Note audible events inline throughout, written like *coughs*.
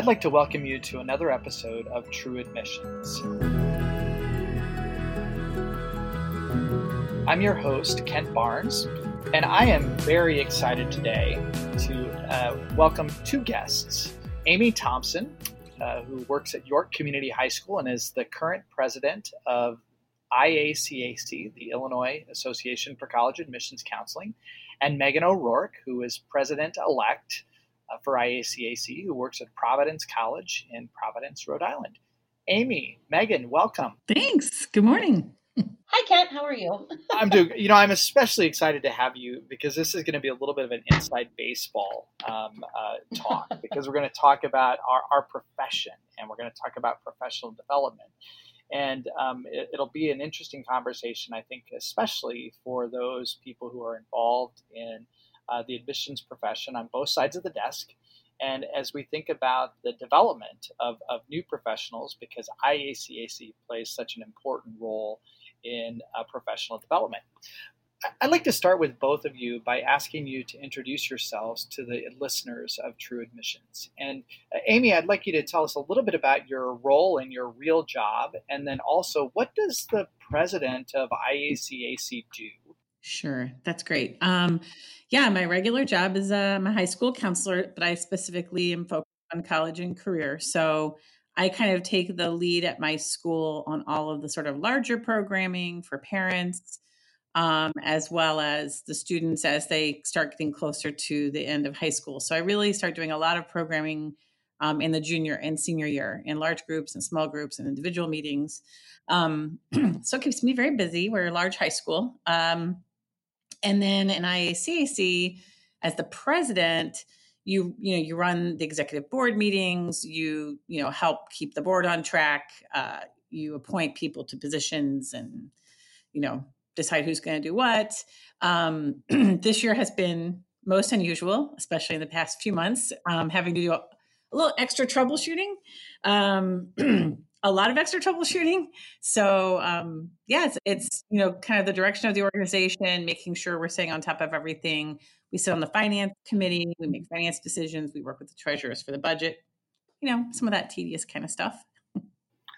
I'd like to welcome you to another episode of True Admissions. I'm your host, Kent Barnes, and I am very excited today to uh, welcome two guests Amy Thompson, uh, who works at York Community High School and is the current president of IACAC, the Illinois Association for College Admissions Counseling, and Megan O'Rourke, who is president elect uh, for IACAC, who works at Providence College in Providence, Rhode Island. Amy, Megan, welcome. Thanks. Good morning. Hi, Kent. How are you? *laughs* I'm doing. You know, I'm especially excited to have you because this is going to be a little bit of an inside baseball um, uh, talk *laughs* because we're going to talk about our, our profession and we're going to talk about professional development. And um, it, it'll be an interesting conversation, I think, especially for those people who are involved in uh, the admissions profession on both sides of the desk. And as we think about the development of, of new professionals, because IACAC plays such an important role in uh, professional development. I'd like to start with both of you by asking you to introduce yourselves to the listeners of True Admissions. And uh, Amy, I'd like you to tell us a little bit about your role and your real job, and then also what does the president of IACAC do? Sure, that's great. Um, yeah, my regular job is uh, I'm a high school counselor, but I specifically am focused on college and career. So I kind of take the lead at my school on all of the sort of larger programming for parents, um, as well as the students as they start getting closer to the end of high school. So I really start doing a lot of programming um, in the junior and senior year in large groups and small groups and individual meetings. Um, *clears throat* so it keeps me very busy. We're a large high school. Um, and then in IACAC, as the president, you you know you run the executive board meetings you you know help keep the board on track uh, you appoint people to positions and you know decide who's going to do what. Um, *clears throat* this year has been most unusual especially in the past few months um, having to do a, a little extra troubleshooting. Um, *clears throat* a lot of extra troubleshooting so um, yeah it's, it's you know kind of the direction of the organization making sure we're staying on top of everything we sit on the finance committee, we make finance decisions, we work with the treasurers for the budget, you know, some of that tedious kind of stuff.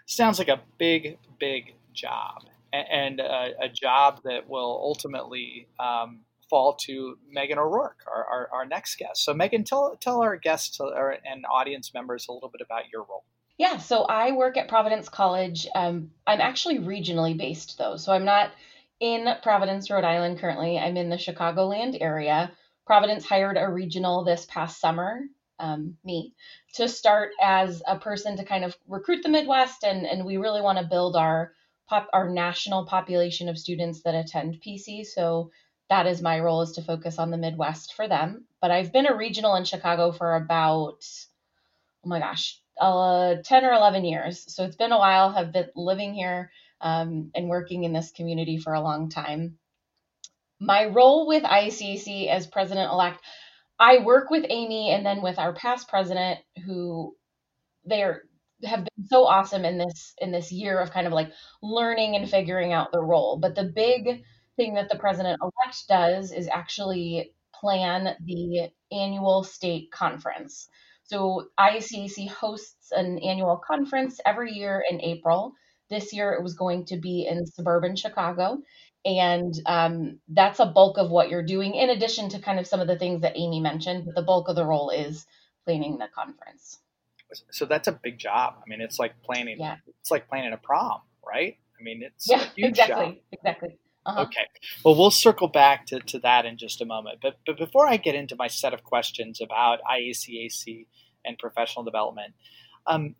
Sounds like a big, big job and a, a job that will ultimately um, fall to Megan O'Rourke, our, our, our, next guest. So, Megan, tell, tell our guests and audience members a little bit about your role. Yeah, so I work at Providence College. Um, I'm actually regionally based, though. So, I'm not in Providence, Rhode Island currently. I'm in the Chicagoland area. Providence hired a regional this past summer, um, me, to start as a person to kind of recruit the Midwest, and and we really want to build our pop our national population of students that attend PC. So that is my role is to focus on the Midwest for them. But I've been a regional in Chicago for about oh my gosh, uh, 10 or 11 years. So it's been a while. Have been living here um, and working in this community for a long time my role with IACAC as president elect, I work with Amy and then with our past president who they are have been so awesome in this in this year of kind of like learning and figuring out the role. But the big thing that the president elect does is actually plan the annual state conference. So IACAC hosts an annual conference every year in April. This year it was going to be in suburban Chicago and um, that's a bulk of what you're doing in addition to kind of some of the things that amy mentioned but the bulk of the role is planning the conference so that's a big job i mean it's like planning yeah. it's like planning a prom right i mean it's yeah exactly job. exactly uh-huh. Okay. Well, we'll circle back to, to that in just a moment. But, but before I get into my set of questions about IACAC and professional development, um,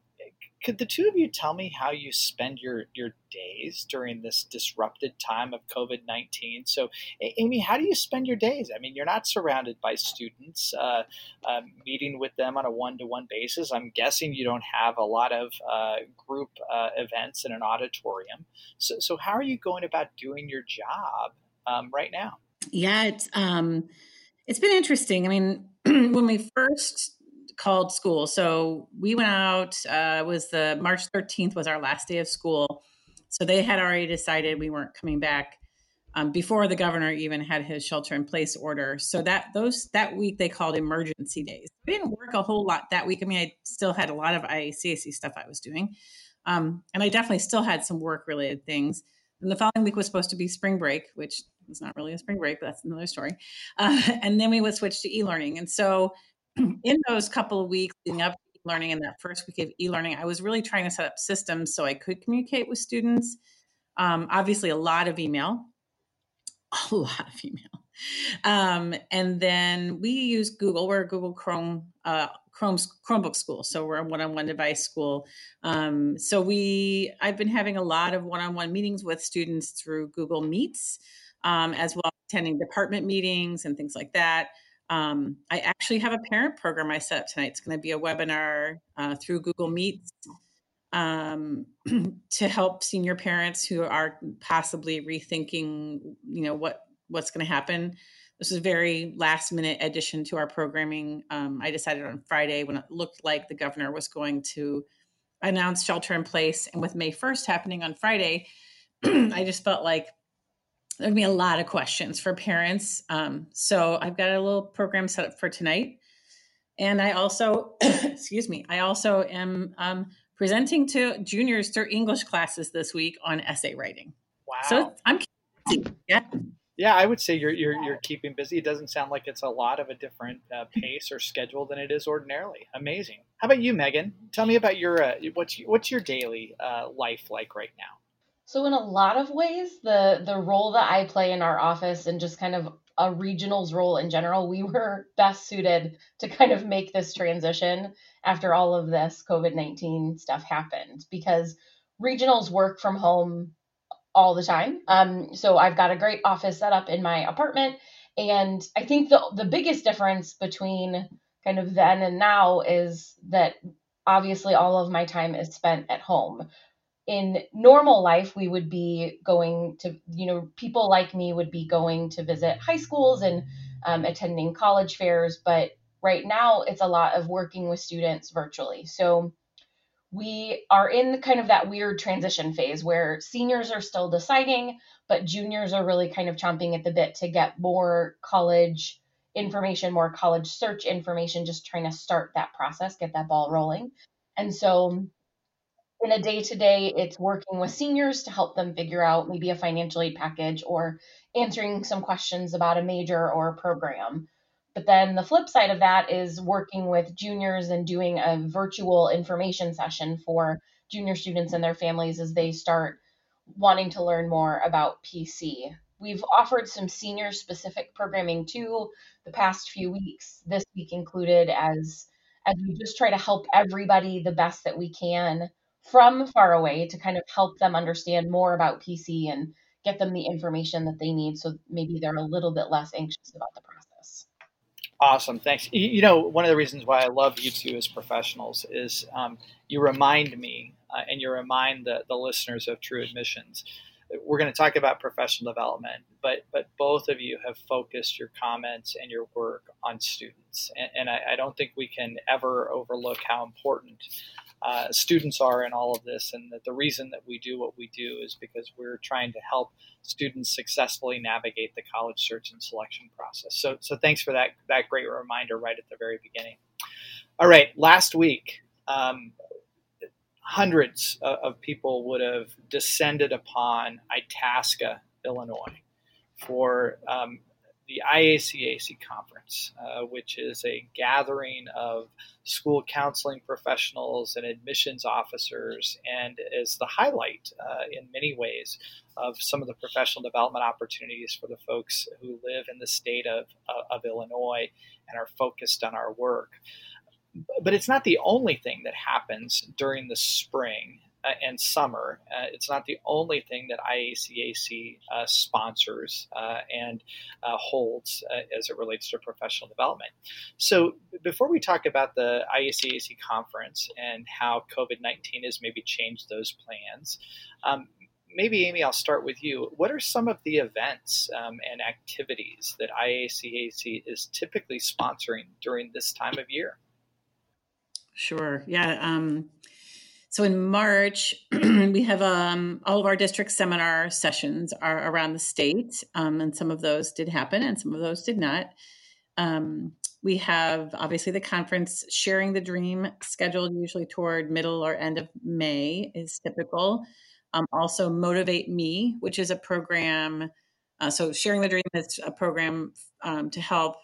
could the two of you tell me how you spend your your days during this disrupted time of COVID nineteen? So, Amy, how do you spend your days? I mean, you're not surrounded by students, uh, uh, meeting with them on a one to one basis. I'm guessing you don't have a lot of uh, group uh, events in an auditorium. So, so how are you going about doing your job um, right now? Yeah, it's um, it's been interesting. I mean, *clears throat* when we first called school. So we went out. Uh, was the March 13th was our last day of school. So they had already decided we weren't coming back um, before the governor even had his shelter in place order. So that those that week they called emergency days. We didn't work a whole lot that week. I mean, I still had a lot of IACAC stuff I was doing, um, and I definitely still had some work related things. And the following week was supposed to be spring break, which was not really a spring break, but that's another story. Uh, *laughs* and then we would switch to e-learning. And so *clears throat* in those couple of weeks leading up to e-learning in that first week of e-learning, I was really trying to set up systems so I could communicate with students. Um, obviously, a lot of email, *laughs* a lot of email. Um, and then we use Google. We're a Google Chrome uh, Chrome's Chromebook school, so we're a one-on-one device school. Um, so we, I've been having a lot of one-on-one meetings with students through Google Meets, um, as well as attending department meetings and things like that. Um, I actually have a parent program I set up tonight. It's going to be a webinar uh, through Google Meets um, *clears throat* to help senior parents who are possibly rethinking, you know, what what's going to happen. This is a very last minute addition to our programming. Um, I decided on Friday when it looked like the governor was going to announce shelter in place, and with May first happening on Friday, *clears throat* I just felt like there'd be a lot of questions for parents. Um, so I've got a little program set up for tonight. And I also, *coughs* excuse me, I also am um, presenting to juniors their English classes this week on essay writing. Wow. So I'm yeah. Yeah, I would say you're, you're, you're keeping busy. It doesn't sound like it's a lot of a different uh, pace or schedule than it is ordinarily. Amazing. How about you, Megan? Tell me about your uh, what's what's your daily uh, life like right now? So in a lot of ways, the the role that I play in our office and just kind of a regionals role in general, we were *laughs* best suited to kind of make this transition after all of this COVID-19 stuff happened because regionals work from home all the time. Um, so I've got a great office set up in my apartment. And I think the the biggest difference between kind of then and now is that obviously all of my time is spent at home in normal life we would be going to you know people like me would be going to visit high schools and um, attending college fairs but right now it's a lot of working with students virtually. So we are in kind of that weird transition phase where seniors are still deciding but juniors are really kind of chomping at the bit to get more college information more college search information just trying to start that process get that ball rolling. And so in a day to day, it's working with seniors to help them figure out maybe a financial aid package or answering some questions about a major or a program. But then the flip side of that is working with juniors and doing a virtual information session for junior students and their families as they start wanting to learn more about PC. We've offered some senior specific programming too the past few weeks. This week included as as we just try to help everybody the best that we can from far away to kind of help them understand more about PC and get them the information that they need so maybe they're a little bit less anxious about the process. Awesome, thanks. You know, one of the reasons why I love you two as professionals is um, you remind me uh, and you remind the, the listeners of True Admissions. We're going to talk about professional development, but but both of you have focused your comments and your work on students, and, and I, I don't think we can ever overlook how important uh, students are in all of this, and that the reason that we do what we do is because we're trying to help students successfully navigate the college search and selection process. So, so thanks for that that great reminder right at the very beginning. All right, last week, um, hundreds of, people would have descended upon Itasca, Illinois, for um, the IACAC conference, uh, which is a gathering of school counseling professionals and admissions officers, and is the highlight uh, in many ways of some of the professional development opportunities for the folks who live in the state of, uh, of Illinois and are focused on our work. But it's not the only thing that happens during the spring uh, and summer. Uh, it's not the only thing that IACAC uh, sponsors uh, and uh, holds uh, as it relates to professional development. So, before we talk about the IACAC conference and how COVID 19 has maybe changed those plans, um, maybe Amy, I'll start with you. What are some of the events um, and activities that IACAC is typically sponsoring during this time of year? Sure. Yeah. Um, So in March, *clears throat* we have um, all of our district seminar sessions are around the state, um, and some of those did happen, and some of those did not. Um, we have obviously the conference sharing the dream scheduled usually toward middle or end of may is typical um, also motivate me which is a program uh, so sharing the dream is a program um, to help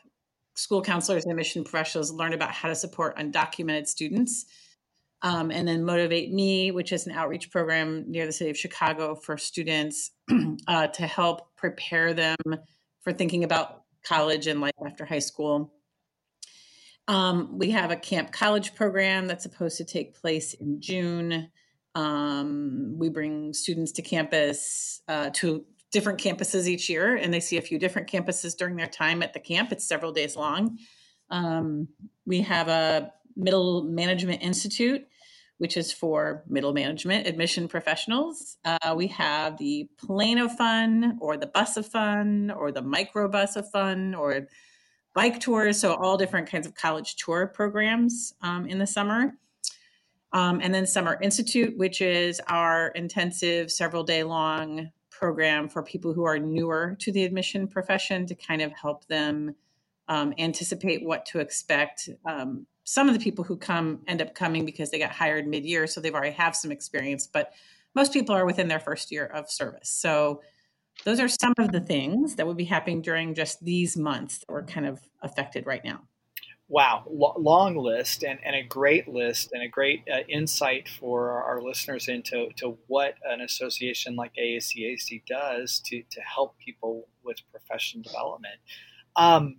school counselors and admission professionals learn about how to support undocumented students um, and then motivate me which is an outreach program near the city of chicago for students *clears throat* uh, to help prepare them for thinking about college and life after high school um, we have a camp college program that's supposed to take place in June. Um, we bring students to campus uh, to different campuses each year, and they see a few different campuses during their time at the camp. It's several days long. Um, we have a Middle Management Institute, which is for middle management admission professionals. Uh, we have the Plano Fun, or the Bus of Fun, or the Micro Bus of Fun, or bike tours, so all different kinds of college tour programs um, in the summer. Um, and then Summer Institute, which is our intensive, several day long program for people who are newer to the admission profession to kind of help them um, anticipate what to expect. Um, some of the people who come end up coming because they got hired mid year, so they've already have some experience, but most people are within their first year of service. So those are some of the things that would be happening during just these months that we're kind of affected right now. Wow, long list and, and a great list and a great uh, insight for our listeners into to what an association like IACAC does to, to help people with professional development. Um,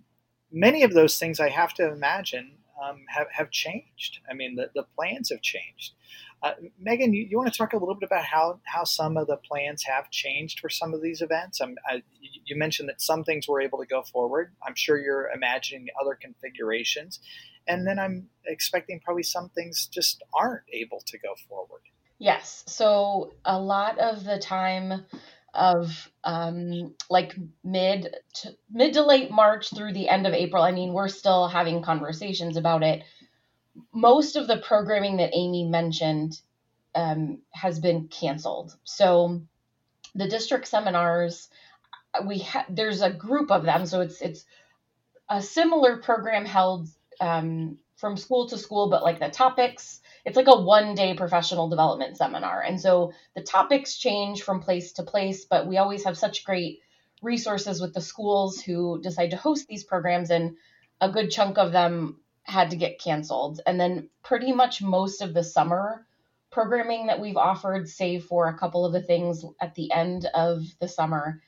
many of those things I have to imagine um, have, have changed. I mean, the, the plans have changed. Uh, Megan, you, you, want to talk a little bit about how, how some of the plans have changed for some of these events? I, you mentioned that some things were able to go forward. I'm sure you're imagining other configurations. And then I'm expecting probably some things just aren't able to go forward. Yes. So a lot of the time of um, like mid to, mid to late March through the end of April, I mean, we're still having conversations about it most of the programming that Amy mentioned um, has been canceled. So the district seminars, we ha- there's a group of them, so it's it's a similar program held um, from school to school, but like the topics, it's like a one day professional development seminar, and so the topics change from place to place, but we always have such great resources with the schools who decide to host these programs and a good chunk of them had to get canceled. And then pretty much most of the summer programming that we've offered, save for a couple of the things at the end of the summer,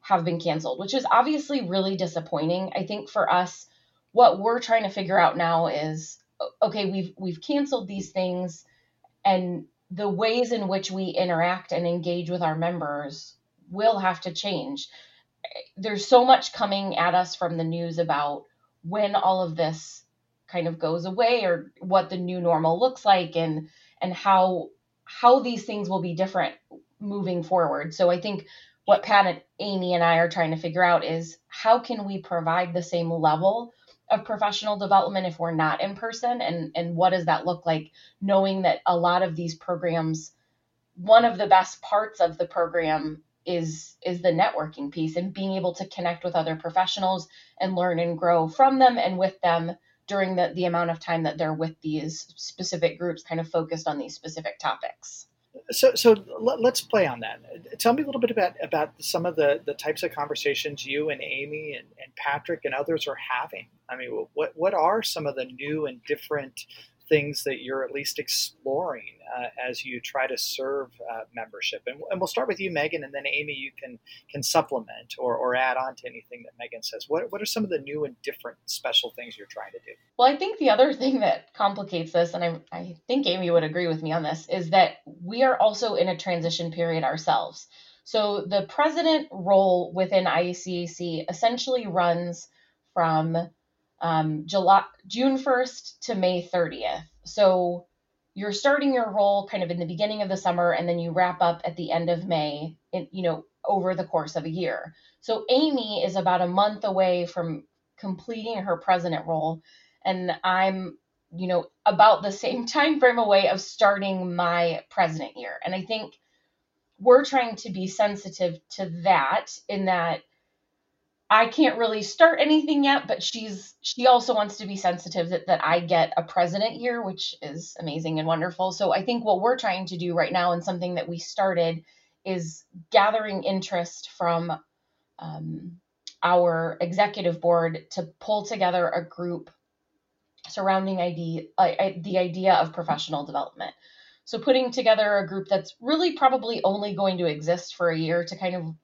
have been canceled, which is obviously really disappointing. I think for us, what we're trying to figure out now is okay, we've we've canceled these things and the ways in which we interact and engage with our members will have to change. There's so much coming at us from the news about when all of this kind of goes away or what the new normal looks like and and how how these things will be different moving forward. So I think what Pat and Amy and I are trying to figure out is how can we provide the same level of professional development if we're not in person? And and what does that look like knowing that a lot of these programs one of the best parts of the program is is the networking piece and being able to connect with other professionals and learn and grow from them and with them during the, the amount of time that they're with these specific groups kind of focused on these specific topics so so let, us play on that. Tell me a little bit about about some of the the types of conversations you and amy and, and patrick and others are having. I mean what what are some of the new and different things that you're at least exploring uh, as you try to serve uh, membership. And, and, we'll start with you, Megan, and then Amy, you can can supplement or, or add on to anything that Megan says. What, what are some of the new and different special things you're trying to do? Well, I think the other thing that complicates this, and I, I think Amy would agree with me on this, is that we are also in a transition period ourselves. So the president role within IACAC essentially runs from um, July, June 1st to May 30th. So you're starting your role kind of in the beginning of the summer and then you wrap up at the end of May, in, you know, over the course of a year. So Amy is about a month away from completing her president role. And I'm you know, about the same *laughs* time frame away of starting my president year. And I think we're trying to be sensitive to that in that I can't really start anything yet, but she's she also wants to be sensitive that, that I get a president here, which is amazing and wonderful. So I think what we're trying to do right now and something that we started is gathering interest from um, our executive board to pull together a group surrounding ID, uh, the idea of professional development. So putting together a group that's really probably only going to exist for a year to kind of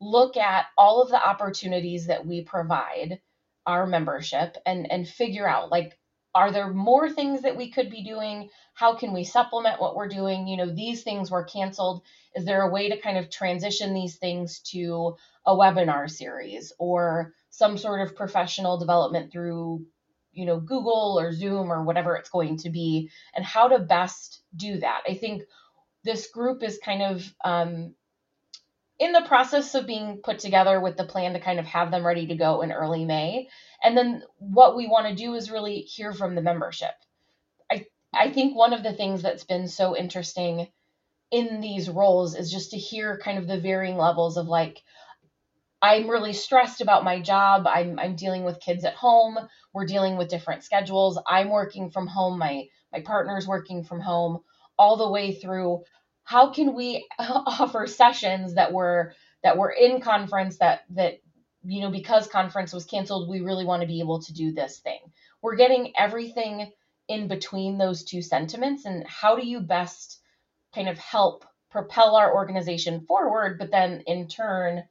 look at all of the opportunities that we provide our membership and and figure out like are there more things that we could be doing? How can we supplement what we're doing? You know these things were canceled. Is there a way to kind of transition these things to a webinar series or some sort of professional development through you know google or zoom or whatever it's going to be? And how to best do that? I think this group is kind of um, in the process of being put together with the plan to kind of have them ready to go in early May. And then what we want to do is really hear from the membership. I I think one of the things that's been so interesting in these roles is just to hear kind of the varying levels of like I'm really stressed about my job. I'm I'm dealing with kids at home. We're dealing with different schedules. I'm working from home. My my partner's working from home all the way through how can we *laughs* offer sessions that were that were in conference that that you know because conference was canceled we really want to be able to do this thing. We're getting everything in between those two sentiments and how do you best kind of help propel our organization forward but then in turn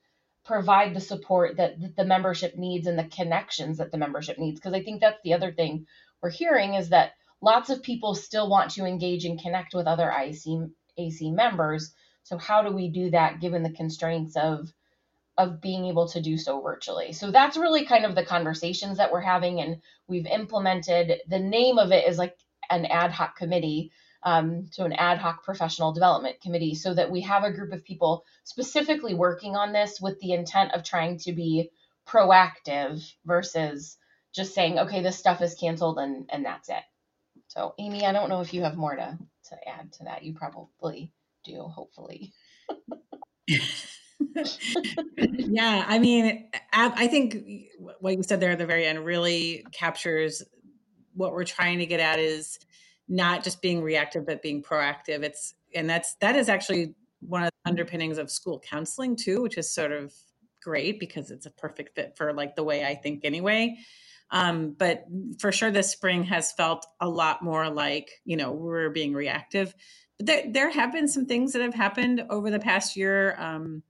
provide the support that, that the membership needs and the connections that the membership needs? Because i think that's the other thing we're hearing is that lots of people still want to engage and connect with other IC AC members. So how do we do that given the constraints of of being able to do so virtually? So that's really kind of the conversations that we're having, and we've implemented. The name of it is like an ad hoc committee. Um, so an ad hoc professional development committee so that we have a group of people specifically working on this with the intent of trying to be proactive versus just saying okay this stuff is canceled and and that's it so amy i don't know if you have more to to add to that. You probably do, hopefully. *laughs* yeah, I mean, I think what you said there at the very end really captures what we're trying to get at is not just being reactive but being proactive. It's and that's that is actually one of the underpinnings of school counseling too, which is sort of great because it's a perfect fit for like the way I think anyway. Um, but for sure, this spring has felt a lot more like, you know, we're being reactive. But there, there have been some things that have happened over the past year. Um,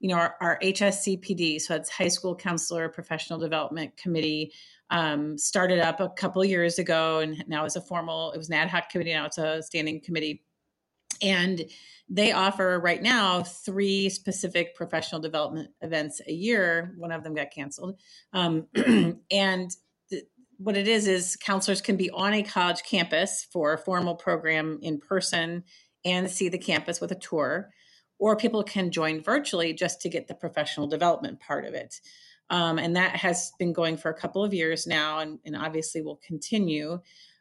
you know, our, our, HSCPD, so it's High School Counselor Professional Development Committee, um, started up a couple years ago, and now it's a formal. It was an ad hoc committee. Now it's a standing committee, and they offer right now three specific professional development events a year. One of them got canceled. Um, *clears throat* and th- what it is is counselors can be on a college campus for a formal program in person and see the campus with a tour, or people can join virtually just to get the professional development part of it. Um, and that has been going for a couple of years now, and, and obviously will continue.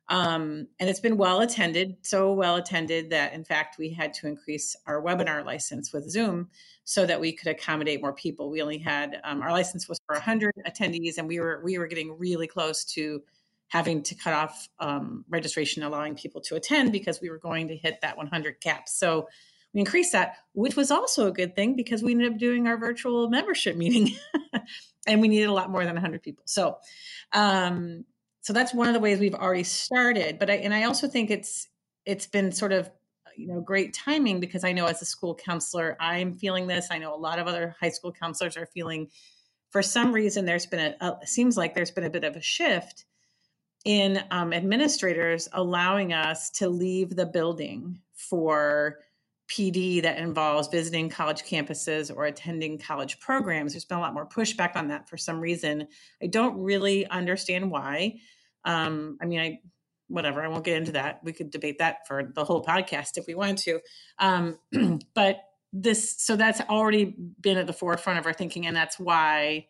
Um, and it's been well attended, so well attended that in fact we had to increase our webinar license with Zoom so that we could accommodate more people. We only had um, our license was for 100 attendees, and we were we were getting really close to having to cut off um, registration, allowing people to attend because we were going to hit that 100 cap. So we increased that, which was also a good thing because we ended up doing our virtual membership meeting, *laughs* and we needed a lot more than 100 people. So um, so that's one of the ways we've already started but i and i also think it's it's been sort of you know great timing because i know as a school counselor i'm feeling this. I know a lot of other high school counselors are feeling for some reason there's been a, a seems like there's been a bit of a shift in um, administrators allowing us to leave the building for PD that involves visiting college campuses or attending college programs. There's been a lot more pushback on that for some reason. I don't really understand why. Um, I mean, I whatever. I won't get into that. We could debate that for the whole podcast if we wanted to. Um, *clears throat* but this, so that's already been at the forefront of our thinking, and that's why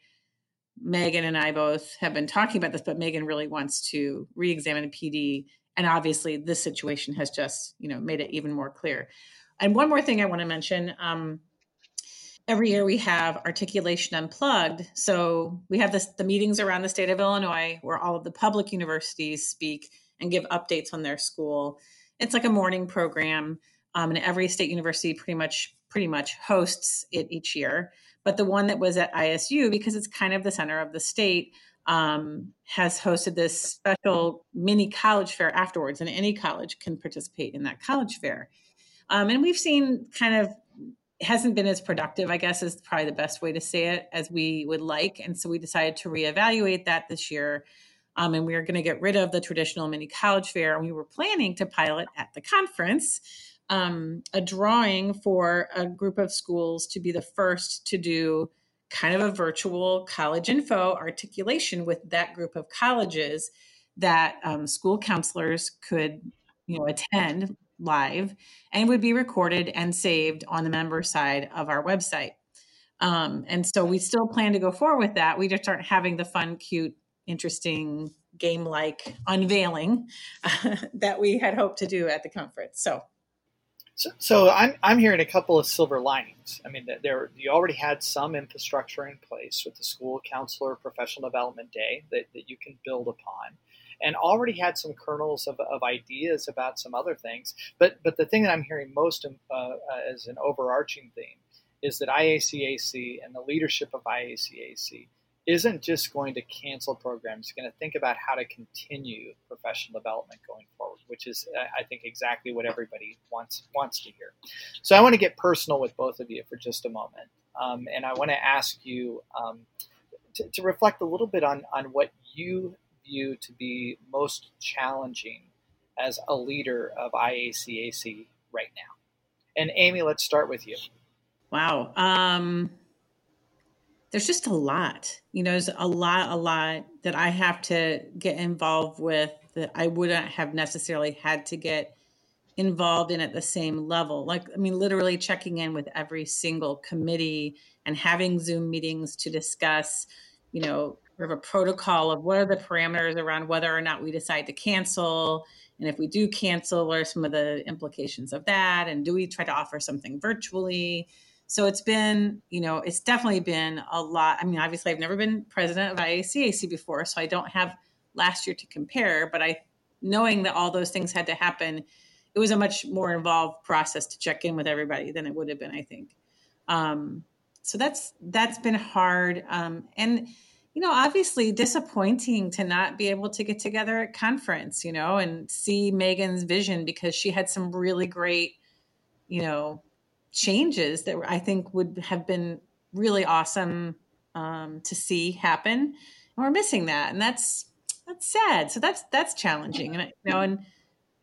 Megan and I both have been talking about this, but Megan really wants to re-examine PD, and obviously this situation has just you know made it even more clear. And one more thing I want to mention. Um, every year we have articulation unplugged. So we have this the meetings around the state of illinois where all of the public universities speak and give updates on their school. It's like a morning program um, and every state university pretty much pretty much hosts it each year. But the one that was at isu because it's kind of the center of the state um, has hosted this special mini college fair afterwards and any college can participate in that college fair um, and we've seen kind of hasn't been as productive, I guess, is probably the best way to say it, as we would like. And so we decided to reevaluate that this year. Um, and we are going to get rid of the traditional mini college fair. And we were planning to pilot at the conference um, a drawing for a group of schools to be the first to do kind of a virtual college info articulation with that group of colleges that um, school counselors could you know attend live and would be recorded and saved on the member side of our website. Um, and so we still plan to go forward with that. We just aren't having the fun, cute, interesting game like unveiling uh, *laughs* that we had hoped to do at the conference. So. So, so I'm, I'm hearing a couple of silver linings. I mean, there you already had some infrastructure in place with the school counselor professional development day that, that you can build upon and already had some kernels of, of ideas about some other things. But but the thing that I'm hearing most uh, uh, as an overarching theme is that IACAC and the leadership of IACAC isn't just going to cancel programs, it's going to think about how to continue professional development going forward, which is, I think, exactly what everybody wants wants to hear. So I want to get personal with both of you for just a moment, um, and I want to ask you um, to, to, reflect a little bit on on what you you to be most challenging as a leader of IACAC right now? And Amy, let's start with you. Wow. Um, there's just a lot, you know, there's a lot, a lot that I have to get involved with that I wouldn't have necessarily had to get involved in at the same level. Like, I mean, literally checking in with every single committee and having Zoom meetings to discuss, you know, sort of a protocol of what are the parameters around whether or not we decide to cancel. And if we do cancel what are some of the implications of that? And do we try to offer something virtually? So it's been you know it's definitely been a lot. I mean obviously i've never been president of iacac before so i don't have last year to compare but i knowing that all those things had to happen it was a much more involved process to check in with everybody than it would have been i think. Um, so that's that's been hard. Um, and you know, obviously disappointing to not be able to get together at conference, you know, and see Megan's vision because she had some really great, you know, changes that I think would have been really awesome um, to see happen. And we're missing that, and that's that's sad. So that's that's challenging, and you know, and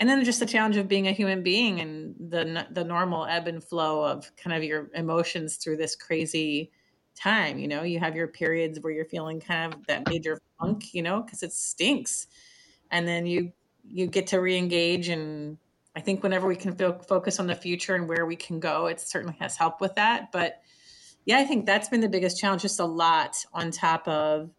and then just the challenge of being a human being and the the normal ebb and flow of kind of your emotions through this crazy time you know? You have your periods where you're feeling kind of that major funk you know because it stinks. And then you you get to re-engage and i think whenever we can feel, focus on the future and where we can go it certainly has helped with that. But yeah i think that's been the biggest challenge just a lot on top of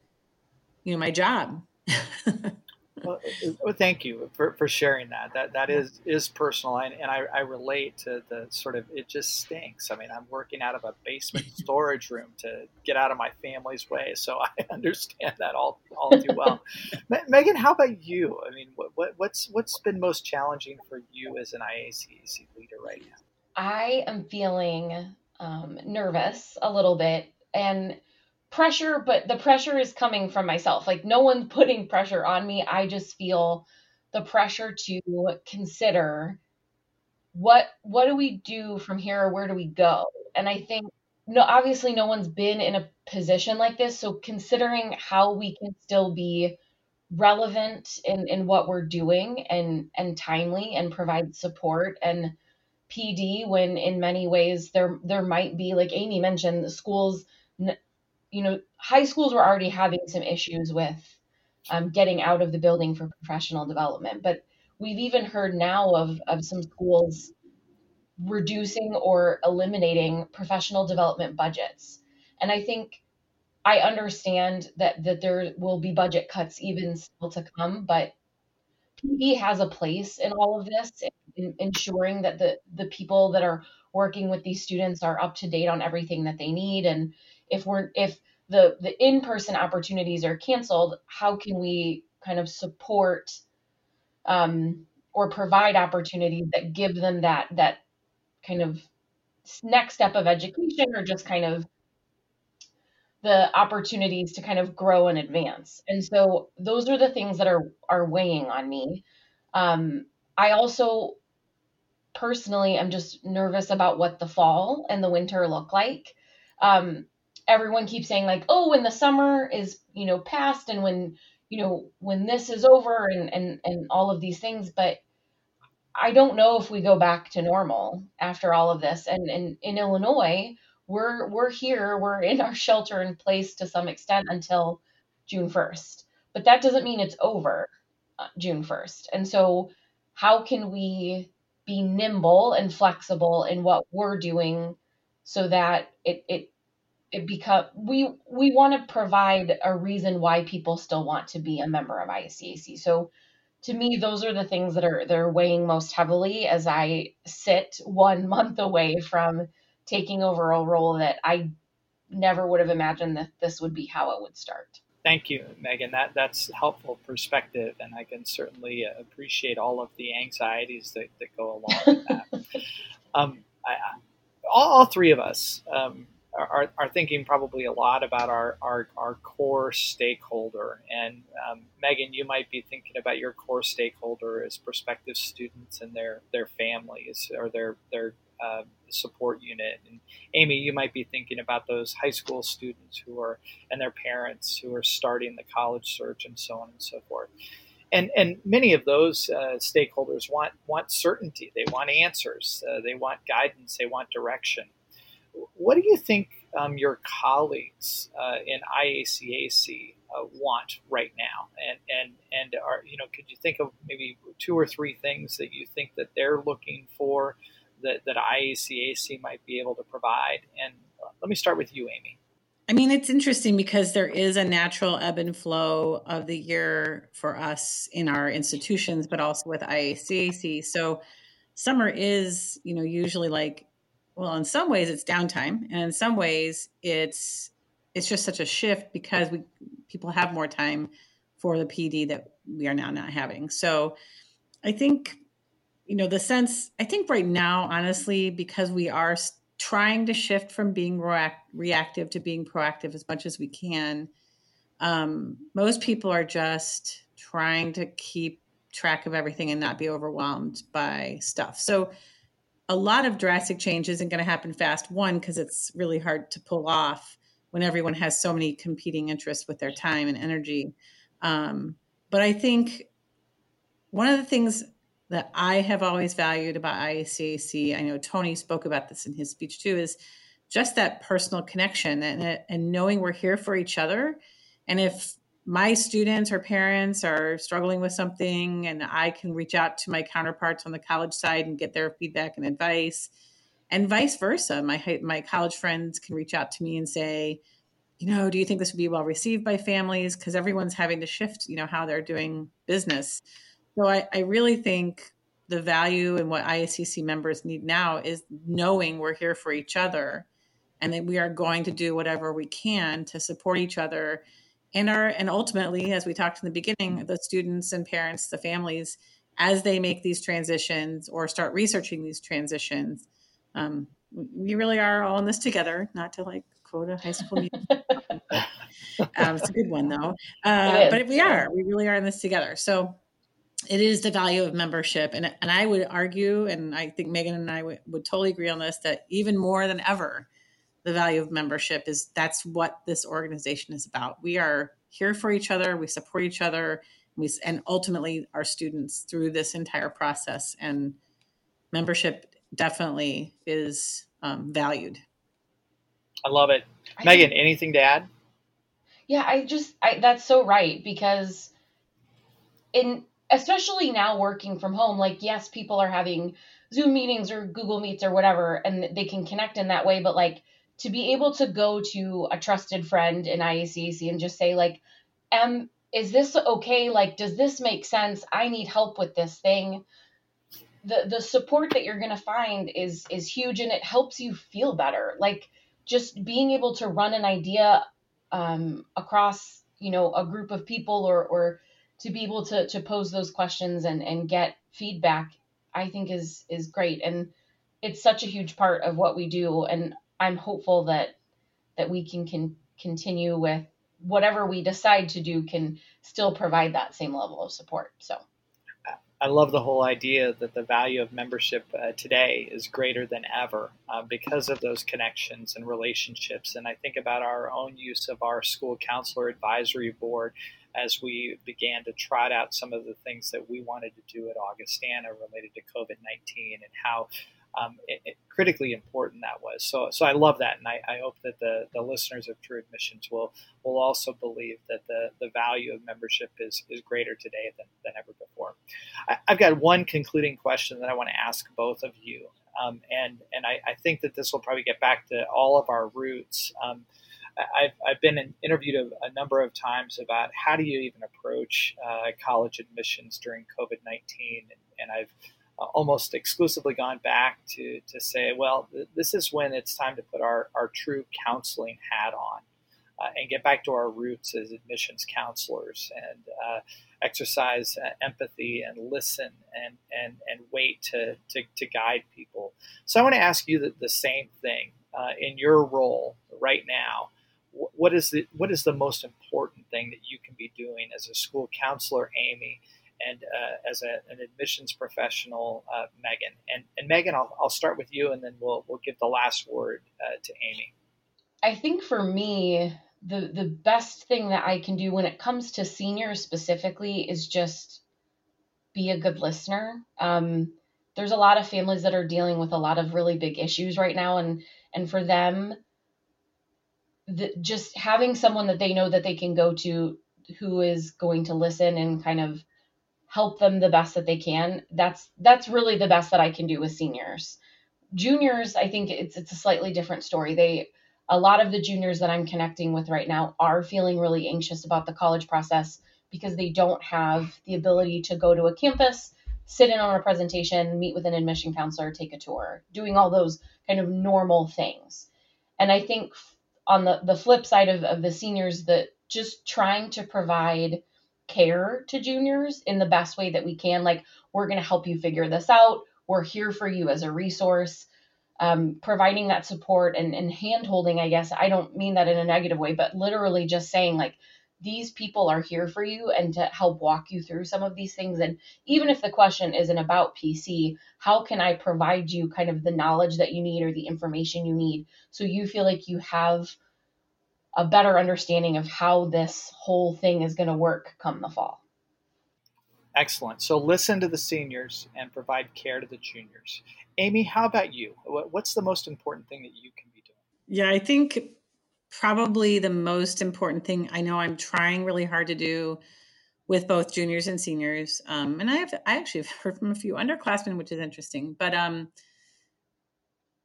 you know my job *laughs* well, thank you for, for sharing that. That that is is personal, and, and I, I relate to the sort of it just stinks. I mean, I'm working out of a basement *laughs* storage room to get out of my family's way, so *laughs* I understand that all all too well. *laughs* Megan, how about you? I mean, what, what what's what's been most challenging for you as an IACAC leader right now? I am feeling um, nervous a little bit, and pressure, but the pressure is coming from myself. Like no one's putting pressure on me. I just feel the pressure to consider what what do we do from here or where do we go? And I think no obviously no one's been in a position like this, so considering how we can still be relevant in in what we're doing and and timely and provide support and PD when in many ways there there might be like Amy mentioned the schools you know, high schools were already having some issues with um, getting out of the building for professional development, but we've even heard now of, of some schools reducing or eliminating professional development budgets. And I think I understand that that there will be budget cuts even still to come, but PD has a place in all of this, in ensuring that the the people that are working with these students are up to date on everything that they need. And if we're if the the in person opportunities are canceled, how can we kind of support um, or provide opportunities that give them that that kind of next step of education or just kind of the opportunities to kind of grow and advance. And so those are the things that are are weighing on me. Um, I also personally am just nervous about what the fall and the winter look like. Um, everyone keeps saying like, oh, when the summer is you know past and when you know when this is over and and and all of these things, but I don't know if we go back to normal after all of this. And, and in Illinois, we're we're here, we're in our shelter in place to some extent until June 1st. But that doesn't mean it's over uh, June 1st. And so how can we be nimble and flexible in what we're doing so that it it it become we we want to provide a reason why people still want to be a member of IACAC. So to me, those are the things that are they're weighing most heavily as I sit one *laughs* month away from taking over a role that I never would have imagined that this would be how it would start. Thank you, Megan. That that's helpful perspective, and I can certainly appreciate all of the anxieties that, that go along with that. *laughs* um, I, I, all, all, three of us um, are, are thinking probably a lot about our, our, our core stakeholder. And um, Megan, you might be thinking about your core stakeholder as prospective students and their, their families or their, their uh, support unit. And Amy, you might be thinking about those high school students who are and their parents who are starting the college search and so on and so forth. And, and many of those uh, stakeholders want want certainty. They want answers. Uh, they want guidance. They want direction. What do you think um, your colleagues uh, in IACAC uh, want right now? And and and are you know could you think of maybe two or three things that you think that they're looking for that that IACAC might be able to provide? And uh, let me start with you, Amy. I mean, it's interesting because there is a natural ebb and flow of the year for us in our institutions, but also with IACAC. So summer is, you know, usually like well in some ways it's downtime and in some ways it's it's just such a shift because we people have more time for the pd that we are now not having. So i think you know the sense i think right now honestly because we are trying to shift from being react, reactive to being proactive as much as we can um, most people are just trying to keep track of everything and not be overwhelmed by stuff. So a lot of drastic change isn't going to happen fast. One, because it's really hard to pull off when everyone has so many competing interests with their time and energy. Um, but I think one of the things that I have always valued about IACAC, I know Tony spoke about this in his speech too, is just that personal connection and, and knowing we're here for each other. And if my students or parents are struggling with something and I can reach out to my counterparts on the college side and get their feedback and advice. And vice versa my my college friends can reach out to me and say you know do you think this would be well received by families? Because everyone's having to shift you know how they're doing business. So I, I really think the value and what IACAC members need now is knowing we're here for each other and that we are going to do whatever we can to support each other and our and ultimately as we talked in the beginning the students and parents the families as they make these transitions or start researching these transitions um, we really are all in this together. Not to like quote a high school *laughs* um, it's a good one though. Uh, but we are. We really are in this together. So it is the value of membership and, and i would argue and i think megan and i w- would totally agree on this that even more than ever the value of membership is that's what this organization is about. We are here for each other, we support each other, we, and ultimately our students through this entire process. And membership definitely is um, valued. I love it. I Megan, think, anything to add? Yeah, I just, I, that's so right because in, especially now working from home, like, yes, people are having Zoom meetings or Google Meets or whatever, and they can connect in that way, but like, to be able to go to a trusted friend in IACAC and just say like, "Am is this okay? Like, does this make sense? I need help with this thing." The the support that you're gonna find is is huge, and it helps you feel better. Like just being able to run an idea um, across you know a group of people or or to be able to to pose those questions and and get feedback i think is is great and it's such a huge part of what we do and i'm hopeful that that we can, can continue with whatever we decide to do can still provide that same level of support so I love the whole idea that the value of membership uh, today is greater than ever uh, because of those connections and relationships. And I think about our own use of our school counselor advisory board as we began to trot out some of the things that we wanted to do at Augustana related to COVID 19 and how um, it, it, critically important that was. So, so I love that, and I, I, hope that the, the listeners of True Admissions will will also believe that the, the value of membership is, is greater today than, than ever before. I, have got one concluding question that I want to ask both of you, um, and and I, I, think that this will probably get back to all of our roots. Um, I've, I've been interviewed a, a, number of times about how do you even approach uh, college admissions during COVID 19, and, and I've uh, almost exclusively gone back to, to say, well, th- this is when it's time to put our, our true counseling hat on uh, and get back to our roots as admissions counselors and uh, exercise uh, empathy and listen and, and, and wait to, to, to, guide people. So I want to ask you the, the same thing uh, in your role right now. What is the what is the most important thing that you can be doing as a school counselor, Amy, and uh, as a, an admissions professional, uh, Megan. And, and Megan, I'll, I'll start with you, and then we'll we'll give the last word uh, to Amy. I think for me, the the best thing that I can do when it comes to seniors specifically is just be a good listener. Um, there's a lot of families that are dealing with a lot of really big issues right now, and and for them, the, just having someone that they know that they can go to who is going to listen and kind of help them the best that they can. That's that's really the best that I can do with seniors. Juniors, I think it's it's a slightly different story. They a lot of the juniors that I'm connecting with right now are feeling really anxious about the college process because they don't have the ability to go to a campus, sit in on a presentation, meet with an admission counselor, take a tour, doing all those kind of normal things. And I think on the, the flip side of, of the seniors that just trying to provide care to juniors in the best way that we can. Like, we're going to help you figure this out. We're here for you as a resource. Um, providing that support and, and hand holding, I guess. I don't mean that in a negative way, but literally just saying, like, these people are here for you and to help walk you through some of these things. And even if the question isn't about PC, how can I provide you kind of the knowledge that you need or the information you need so you feel like you have a better understanding of how this whole thing is going to work come the fall. Excellent. So listen to the seniors and provide care to the juniors. Amy, how about you? What's the most important thing that you can be doing? Yeah, I think probably the most important thing I know I'm trying really hard to do with both juniors and seniors. Um, and I have I actually have *laughs* heard from a few underclassmen, which is interesting, but um,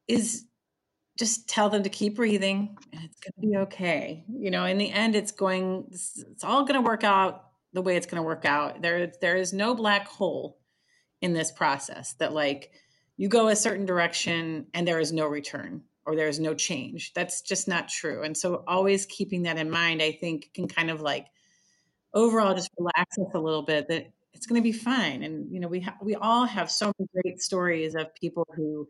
is just tell them to keep breathing and it's going to be okay. You know, in the end, it's going, it's all going to work out the way it's going to work out. There, there is no black hole in this process that like you go a certain direction and there is no return or there is no change. That's just not true. And so always keeping that in mind, I think can kind of like overall just relax us a little bit that it's going to be fine. And, you know, we, ha- we all have so many great stories of people who,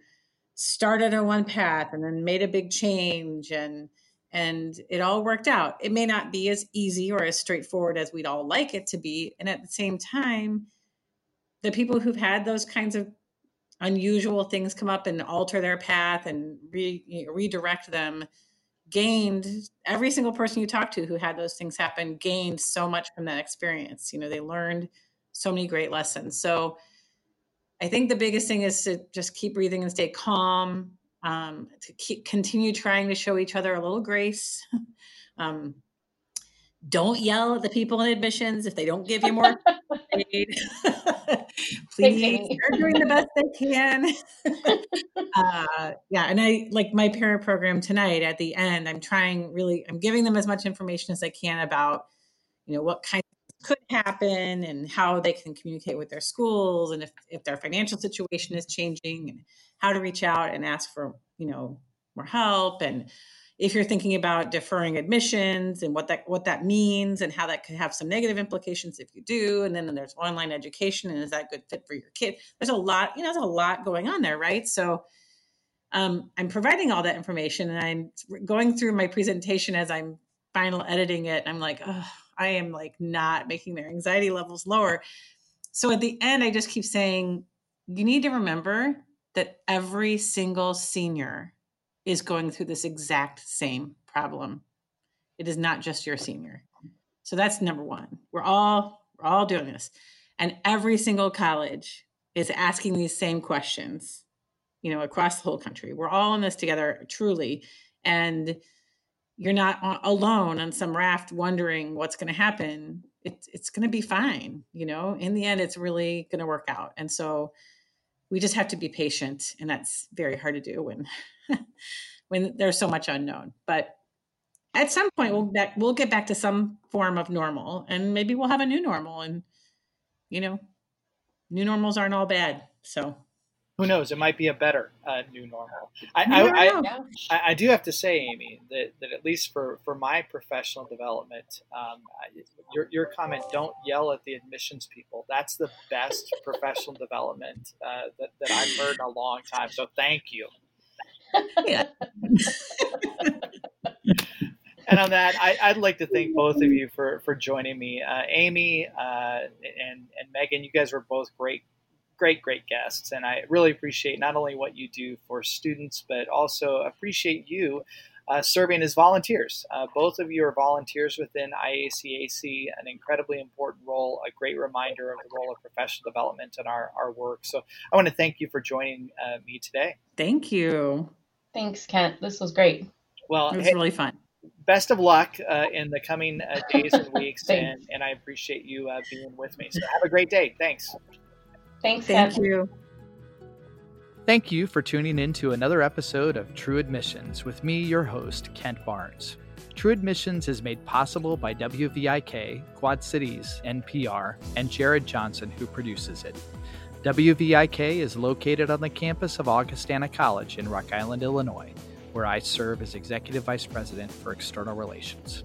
started on one path and then made a big change and and it all worked out. It may not be as easy or as straightforward as we'd all like it to be. And at the same time, the people who've had those kinds of unusual things come up and alter their path and re, you know, redirect them gained every single person you talk to who had those things happen gained so much from that experience you know they learned so many great lessons so I think the biggest thing is to just keep breathing and stay calm. Um, to keep continue trying to show each other a little grace. *laughs* Um, don't yell at the people in admissions if they don't give you more aid. *laughs* Please, they're doing the best they can. *laughs* uh, yeah, and I like my parent program tonight. At the end, I'm trying really. I'm giving them as much information as I can about, you know, what kind happen and how they can communicate with their schools and if, if their financial situation is changing and how to reach out and ask for you know more help and if you're thinking about deferring admissions and what that what that means and how that could have some negative implications if you do. And then there's online education and is that good fit for your kid? There's a lot you know there's a lot going on there right? So um, i'm providing all that information and i'm going through my presentation as i'm final editing it. I'm like oh i am like not making their anxiety levels lower so at the end i just keep saying you need to remember that every single senior is going through this exact same problem. It is not just your senior. So that's number one. We're all we're all doing this. And every single college is asking these same questions, you know, across the whole country. We're all in this together, truly. And you're not alone on some raft wondering what's going to happen. It's it's going to be fine. You know, in the end, it's really going to work out. And so we just have to be patient, and that's very hard to do when *laughs* when there's so much unknown. But at some point, we'll back, we'll get back to some form of normal, and maybe we'll have a new normal. And you know, new normals aren't all bad. So who knows? It might be a better uh, new normal. I, I, I, I, I, do have to say, Amy, that, that at least for, for my professional development, um, your, your comment, don't yell at the admissions people. That's the best professional development uh, that, that I've heard in a long time. So thank you. Yeah. and on that, I, would like to thank both of you for, for joining me. Uh, Amy uh, and, and Megan, you guys were both great great, great guests. And I really appreciate not only what you do for students, but also appreciate you uh, serving as volunteers. Uh, both of you are volunteers within IACAC, an incredibly important role, a great reminder of the role of professional development in our, our work. So I want to thank you for joining uh, me today. Thank you. Thanks, Kent. This was great. Well, it was hey, really fun. Best of luck uh, in the coming uh, days and *laughs* weeks, and, and I appreciate you uh, being with me. So have a great day. Thanks. Thanks. Thank you. Thank you for tuning in to another episode of True Admissions with me, your host, Kent Barnes. True Admissions is made possible by WVIK, Quad Cities, NPR, and Jared Johnson, who produces it. WVIK is located on the campus of Augustana College in Rock Island, Illinois, where I serve as Executive Vice President for External Relations.